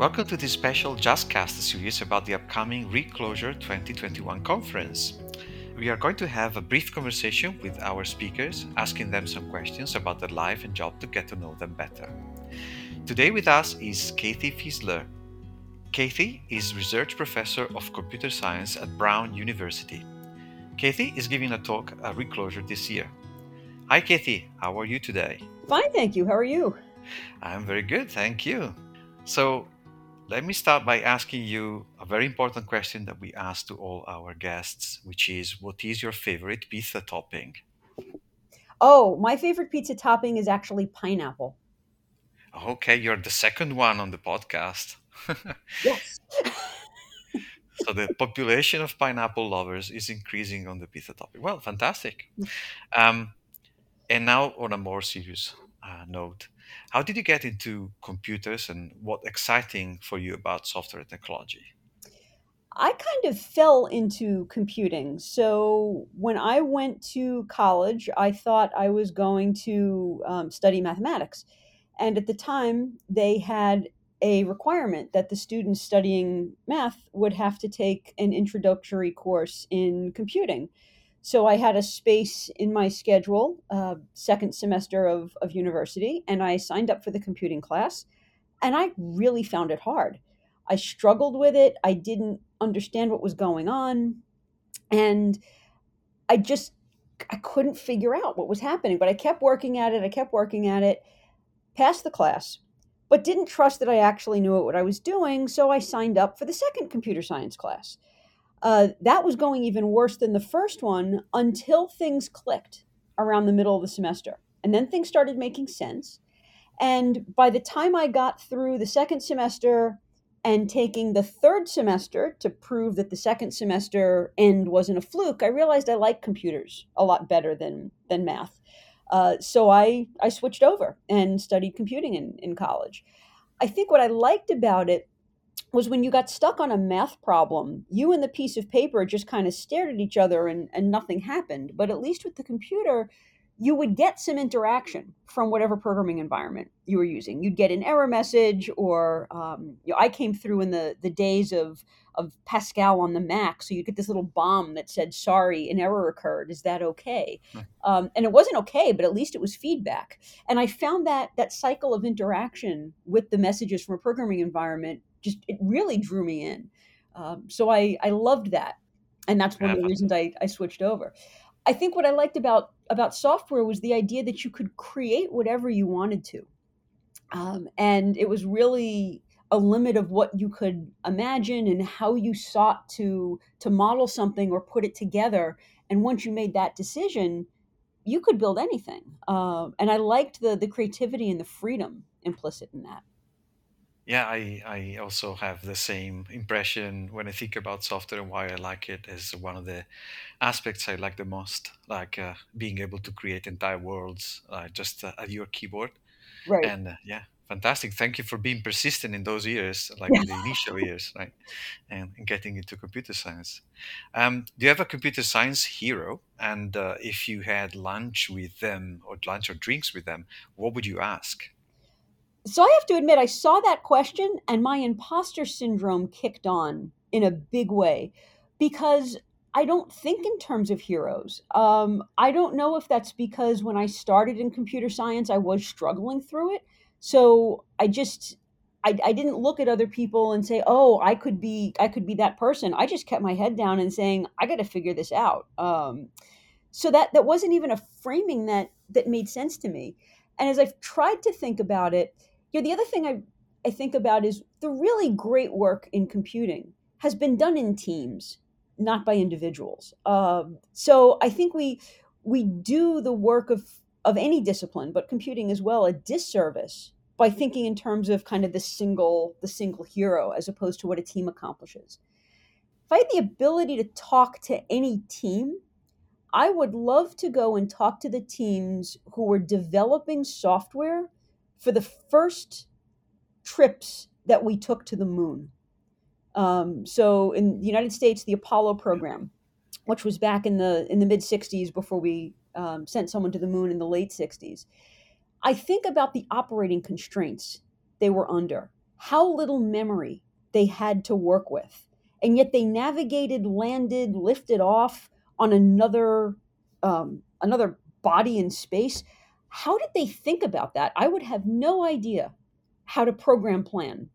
Welcome to this special JustCast series about the upcoming re:Clojure 2021 conference. We are going to have a brief conversation with our speakers, asking them some questions about their life and job to get to know them better. Today with us is Kathi Fisler. Kathi is research professor of computer science at Brown University. Kathi is giving a talk at re:Clojure this year. Hi, Kathi. How are you today? Fine, thank you. How are you? I'm very good, thank you. So, let me start by asking you a very important question that we ask to all our guests, which is what is your favorite pizza topping? Oh, my favorite pizza topping is actually pineapple. Okay, you're the second one on the podcast. Yes. so the population of pineapple lovers is increasing on the pizza topping. Well, fantastic. Um, and now on a more serious uh, note, how did you get into computers and what exciting for you about software technology? I kind of fell into computing. So when I went to college, I thought I was going to um, study mathematics. And at the time, they had a requirement that the students studying math would have to take an introductory course in computing. So I had a space in my schedule, uh, second semester of, of university, and I signed up for the computing class. And I really found it hard. I struggled with it. I didn't understand what was going on. And I just I couldn't figure out what was happening. But I kept working at it. I kept working at it, passed the class, but didn't trust that I actually knew what I was doing. So I signed up for the second computer science class. Uh, that was going even worse than the first one until things clicked around the middle of the semester. And then things started making sense. And by the time I got through the second semester and taking the third semester to prove that the second semester end wasn't a fluke, I realized I like computers a lot better than, than math. Uh, so I, I switched over and studied computing in, in college. I think what I liked about it was when you got stuck on a math problem, you and the piece of paper just kind of stared at each other and, and nothing happened. But at least with the computer, you would get some interaction from whatever programming environment you were using. You'd get an error message, or um, you know, I came through in the, the days of, of Pascal on the Mac. So you'd get this little bomb that said, sorry, an error occurred. Is that okay? Um, and it wasn't okay, but at least it was feedback. And I found that that cycle of interaction with the messages from a programming environment just it really drew me in. Um, so I I loved that, and that's one of the reasons I I switched over. I think what I liked about about software was the idea that you could create whatever you wanted to, um, and it was really a limit of what you could imagine and how you sought to to model something or put it together. And once you made that decision, you could build anything. Uh, and I liked the the creativity and the freedom implicit in that. Yeah, I, I also have the same impression when I think about software and why I like it is one of the aspects I like the most, like uh, being able to create entire worlds uh, just uh, at your keyboard. Right. And uh, yeah, fantastic. Thank you for being persistent in those years, like in the initial years, right? And, and getting into computer science. Um, do you have a computer science hero? And uh, if you had lunch with them or lunch or drinks with them, what would you ask? So I have to admit, I saw that question and my imposter syndrome kicked on in a big way because I don't think in terms of heroes. Um, I don't know if that's because when I started in computer science, I was struggling through it. So I just, I, I didn't look at other people and say, "Oh, I could be, I could be that person." I just kept my head down and saying, "I got to figure this out." Um, so that that wasn't even a framing that that made sense to me. And as I've tried to think about it, you know, the other thing I, I think about is the really great work in computing has been done in teams, not by individuals. Um, so I think we we do the work of of any discipline, but computing as well, a disservice by thinking in terms of kind of the single the single hero as opposed to what a team accomplishes. If I had the ability to talk to any team, I would love to go and talk to the teams who were developing software for the first trips that we took to the moon. Um, so in the United States, the Apollo program, which was back in the in the mid '60s before we um, sent someone to the moon in the late '60s, I think about the operating constraints they were under. how little memory they had to work with. And yet they navigated, landed, lifted off on another um, another body in space. How did they think about that? I would have no idea how to program plan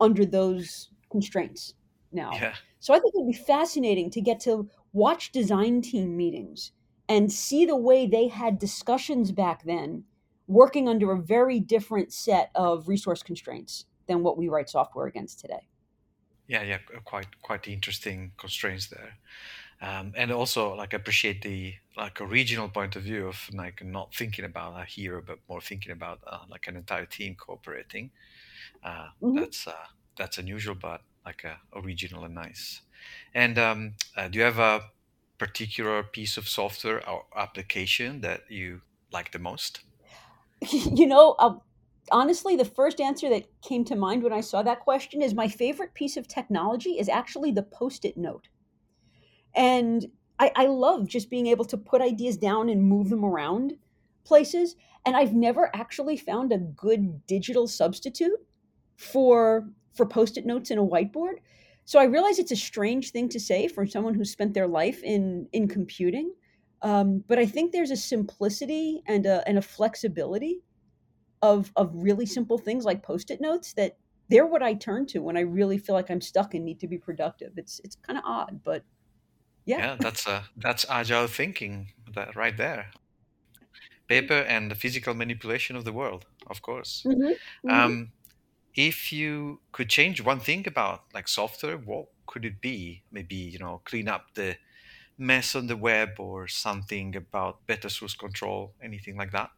under those constraints now. Yeah. So I think it would be fascinating to get to watch design team meetings and see the way they had discussions back then, working under a very different set of resource constraints than what we write software against today. Yeah, yeah, quite quite interesting constraints there, um, and also like appreciate the like a regional point of view of like not thinking about a hero, but more thinking about uh, like an entire team cooperating. Uh, mm-hmm. That's uh, that's unusual, but like uh, original and nice. And um, uh, do you have a particular piece of software or application that you like the most? You know, uh, honestly, the first answer that came to mind when I saw that question is my favorite piece of technology is actually the post it note. And I, I love just being able to put ideas down and move them around places. And I've never actually found a good digital substitute for for post-it notes in a whiteboard. So I realize it's a strange thing to say for someone who spent their life in in computing, um, but I think there's a simplicity and a and a flexibility of of really simple things like post-it notes that they're what I turn to when I really feel like I'm stuck and need to be productive. It's it's kind of odd, but yeah. Yeah, that's uh, that's agile thinking that right there. Paper and the physical manipulation of the world, of course. Mm-hmm. Mm-hmm. Um, if you could change one thing about like software, what could it be? Maybe you know, clean up the mess on the web or something about better source control, anything like that.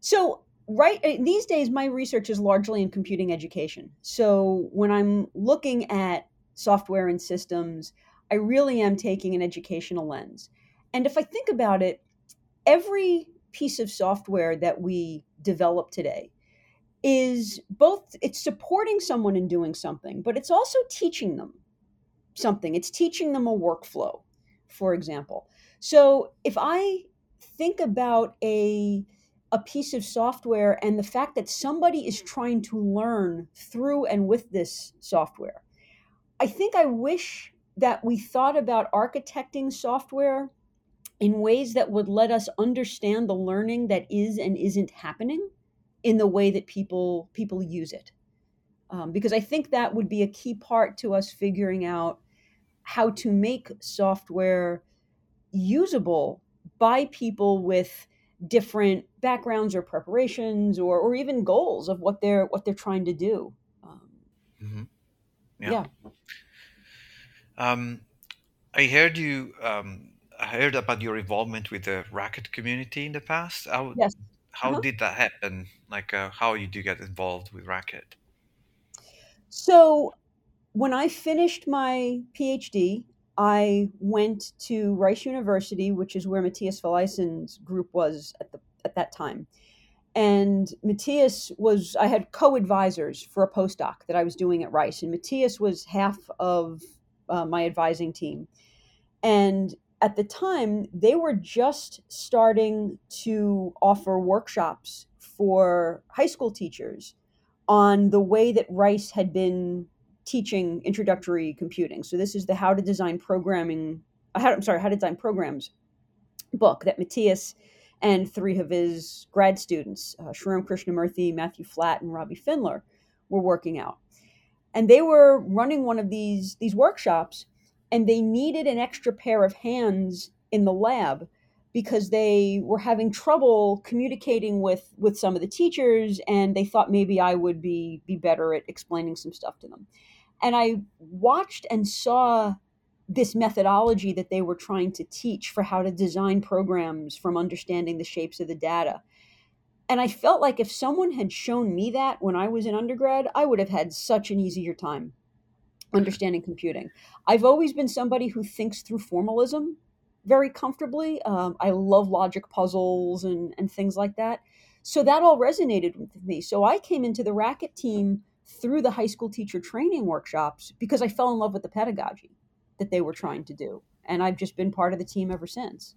So right eh, these days my research is largely in computing education so when i'm looking at software and systems i really am taking an educational lens and if i think about it every piece of software that we develop today is both it's supporting someone in doing something, but it's also teaching them something. It's teaching them a workflow, for example. So if I think about a a piece of software and the fact that somebody is trying to learn through and with this software, I think I wish that we thought about architecting software in ways that would let us understand the learning that is and isn't happening in the way that people people use it um, because i think that would be a key part to us figuring out how to make software usable by people with different backgrounds or preparations or, or even goals of what they're what they're trying to do um, mm-hmm. yeah, yeah. Um, i heard you um, i heard about your involvement with the racket community in the past I, yes how uh-huh. did that happen? Like, uh, how you do get involved with Racket? So, when I finished my PhD, I went to Rice University, which is where Matthias Felleisen's group was at the at that time. And Matthias was I had co-advisors for a postdoc that I was doing at Rice, and Matthias was half of uh, my advising team. And at the time, they were just starting to offer workshops for high school teachers on the way that Rice had been teaching introductory computing. So this is the How to Design Programming, uh, how, I'm sorry, How to Design Programs book that Matthias and three of his grad students, uh, Shriram Krishnamurthi, Matthew Flatt, and Robby Findler, were working out. And they were running one of these, these workshops and they needed an extra pair of hands in the lab because they were having trouble communicating with with some of the teachers and they thought maybe I would be be better at explaining some stuff to them. And I watched and saw this methodology that they were trying to teach for how to design programs from understanding the shapes of the data. And I felt like if someone had shown me that when I was in undergrad, I would have had such an easier time understanding computing. I've always been somebody who thinks through formalism very comfortably. Um, I love logic puzzles and, and things like that. So that all resonated with me. So I came into the Racket team through the high school teacher training workshops because I fell in love with the pedagogy that they were trying to do. And I've just been part of the team ever since.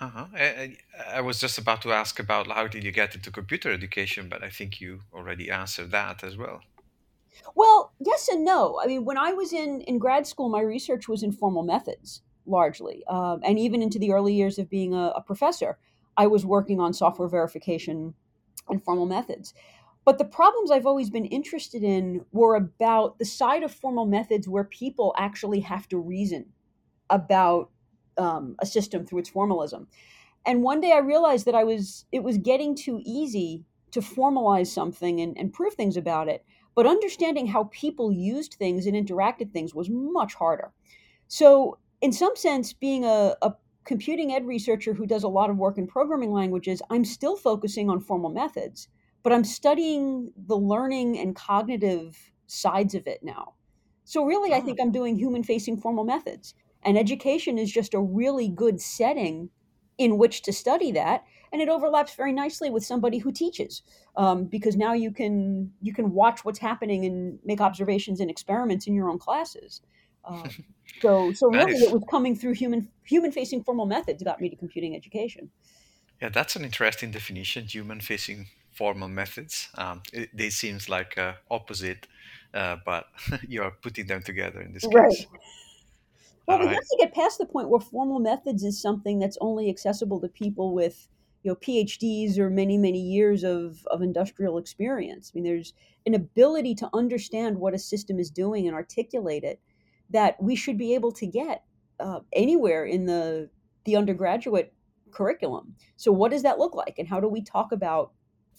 Uh-huh. I, I was just about to ask about how did you get into computer education, but I think you already answered that as well. Well, yes and no. I mean, when I was in, in grad school, my research was in formal methods largely. Um, and even into the early years of being a, a professor, I was working on software verification and formal methods. But the problems I've always been interested in were about the side of formal methods where people actually have to reason about um, a system through its formalism. And one day I realized that I was it was getting too easy to formalize something and, and prove things about it. But understanding how people used things and interacted things was much harder. So in some sense, being a, a computing ed researcher who does a lot of work in programming languages, I'm still focusing on formal methods but I'm studying the learning and cognitive sides of it now. So, really, I Ah, think I'm doing human facing formal methods. And education is just a really good setting in which to study that. And it overlaps very nicely with somebody who teaches, um, because now you can you can watch what's happening and make observations and experiments in your own classes. Um, so, so really, it was coming through human human facing formal methods got me to computing education. Yeah, that's an interesting definition. Human-facing formal methods. Um, it, they seems like uh, opposite, uh, but you are putting them together in this Right. case. Well, we have to get past the point where formal methods is something that's only accessible to people with, you know, PhDs or many, many years of, of industrial experience. I mean, there's an ability to understand what a system is doing and articulate it that we should be able to get uh, anywhere in the the undergraduate curriculum. So, what does that look like, and how do we talk about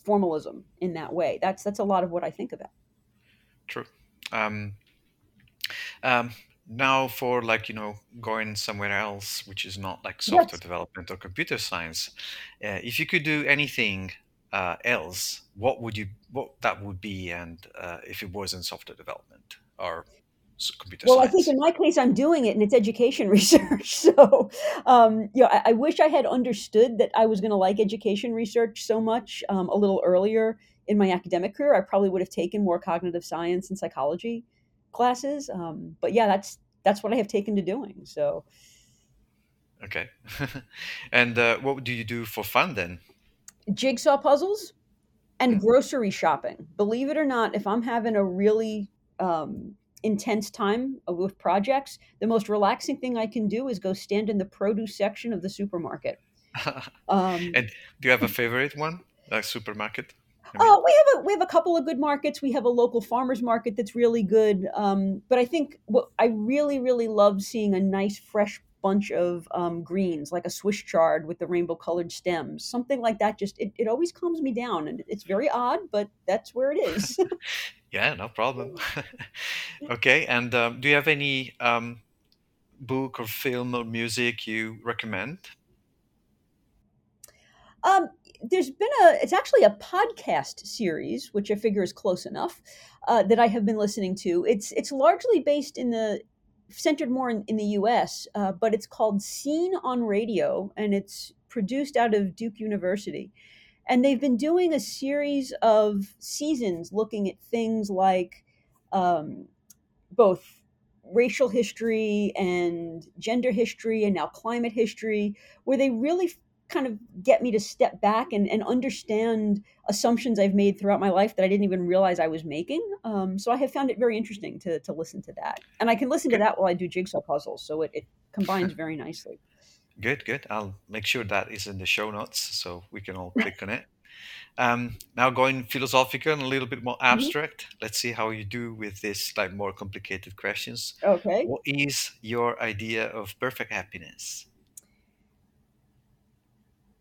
formalism in that way? That's that's a lot of what I think about. True. Um, um, now for like you know going somewhere else, which is not like software Yes. development or computer science, uh, if you could do anything uh, else, what would you what that would be, and uh, if it wasn't software development or computer Well, I think in my case, I'm doing it, and it's education research. So, um, you know, I, I wish I had understood that I was going to like education research so much um, a little earlier in my academic career. I probably would have taken more cognitive science and psychology classes. Um, but yeah, that's that's what I have taken to doing. So, Okay. And uh, what do you do for fun then? jigsaw puzzles and hmm grocery shopping. Believe it or not, if I'm having a really um, intense time with projects, the most relaxing thing I can do is go stand in the produce section of the supermarket. Um, And do you have a favorite one? Like supermarket? I mean, oh, we have a we have a couple of good markets. We have a local farmers market that's really good. Um, but I think what I really really love seeing a nice fresh bunch of um, greens, like a Swiss chard with the rainbow colored stems, something like that. Just it, it always calms me down, and it's very odd, but that's where it is. yeah, no problem. Okay. And um, do you have any um, book or film or music you recommend? Um, there's been a it's actually a podcast series, which I figure is close enough, uh, that I have been listening to. It's it's largely based in the centered more in, in the U.S., uh, but it's called Scene on Radio, and it's produced out of Duke University. And they've been doing a series of seasons looking at things like um, both racial history and gender history and now climate history, where they really kind of get me to step back and, and understand assumptions I've made throughout my life that I didn't even realize I was making. Um, so I have found it very interesting to, to listen to that. And I can listen to that while I do jigsaw puzzles. So it, it combines very nicely. good, good. I'll make sure that is in the show notes so we can all click on it. Um, now going philosophical and a little bit more Mhm. abstract. Let's see how you do with this like more complicated questions. Okay. What is your idea of perfect happiness?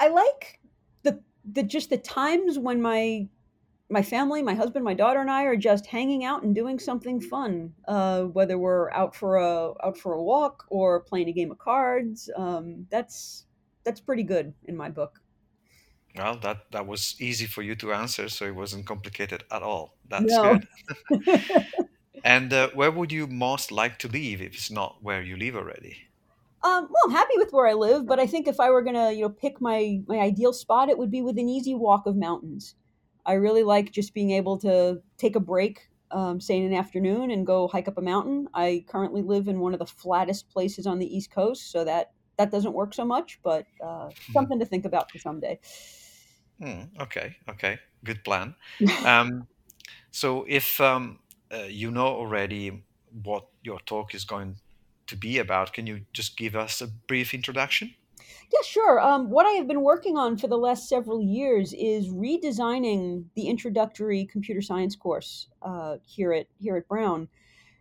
I like the the just the times when my my family, my husband, my daughter, and I are just hanging out and doing something fun. Uh, whether we're out for a out for a walk or playing a game of cards, um, that's that's pretty good in my book. Well, that that was easy for you to answer, so it wasn't complicated at all. That's No, good. And uh, where would you most like to live if it's not where you live already? Um, well, I'm happy with where I live, but I think if I were gonna, you know, pick my my ideal spot, it would be with an easy walk of mountains. I really like just being able to take a break, um, say in an afternoon, and go hike up a mountain. I currently live in one of the flattest places on the East Coast, so that that doesn't work so much, but uh, something to think about for someday. Hmm, okay, okay, good plan. Um, so if um, uh, you know already what your talk is going to be about. Can you just give us a brief introduction? Yeah, sure. Um, what I have been working on for the last several years is redesigning the introductory computer science course uh, here at here at Brown,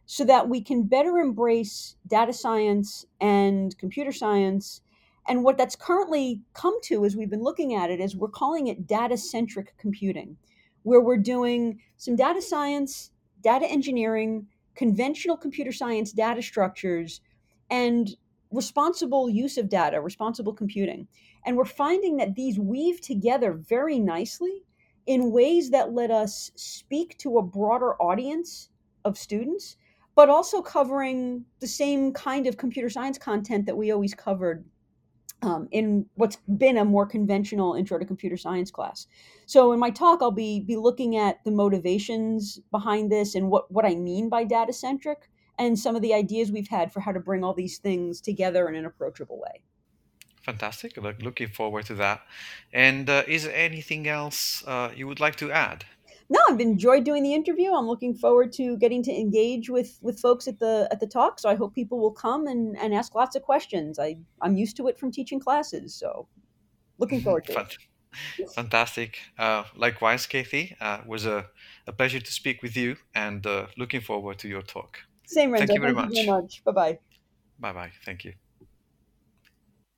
so that we can better embrace data science and computer science. And what that's currently come to, as we've been looking at it, is we're calling it data centric computing, where we're doing some data science, data engineering, conventional computer science data structures, and responsible use of data, responsible computing. And we're finding that these weave together very nicely in ways that let us speak to a broader audience of students, but also covering the same kind of computer science content that we always covered um, in what's been a more conventional intro to computer science class. So in my talk, I'll be be looking at the motivations behind this and what what I mean by data centric, and some of the ideas we've had for how to bring all these things together in an approachable way. Fantastic. Look, looking forward to that. And uh, is there anything else uh, you would like to add? No, I've enjoyed doing the interview. I'm looking forward to getting to engage with with folks at the at the talk. So I hope people will come and, and ask lots of questions. I I'm used to it from teaching classes, so looking forward to it. Fantastic. Uh, likewise, Kathi, uh, it was a, a pleasure to speak with you and uh, looking forward to your talk. Same, Renzo. Thank you very Thank you very much. much. Bye bye. Bye bye. Thank you.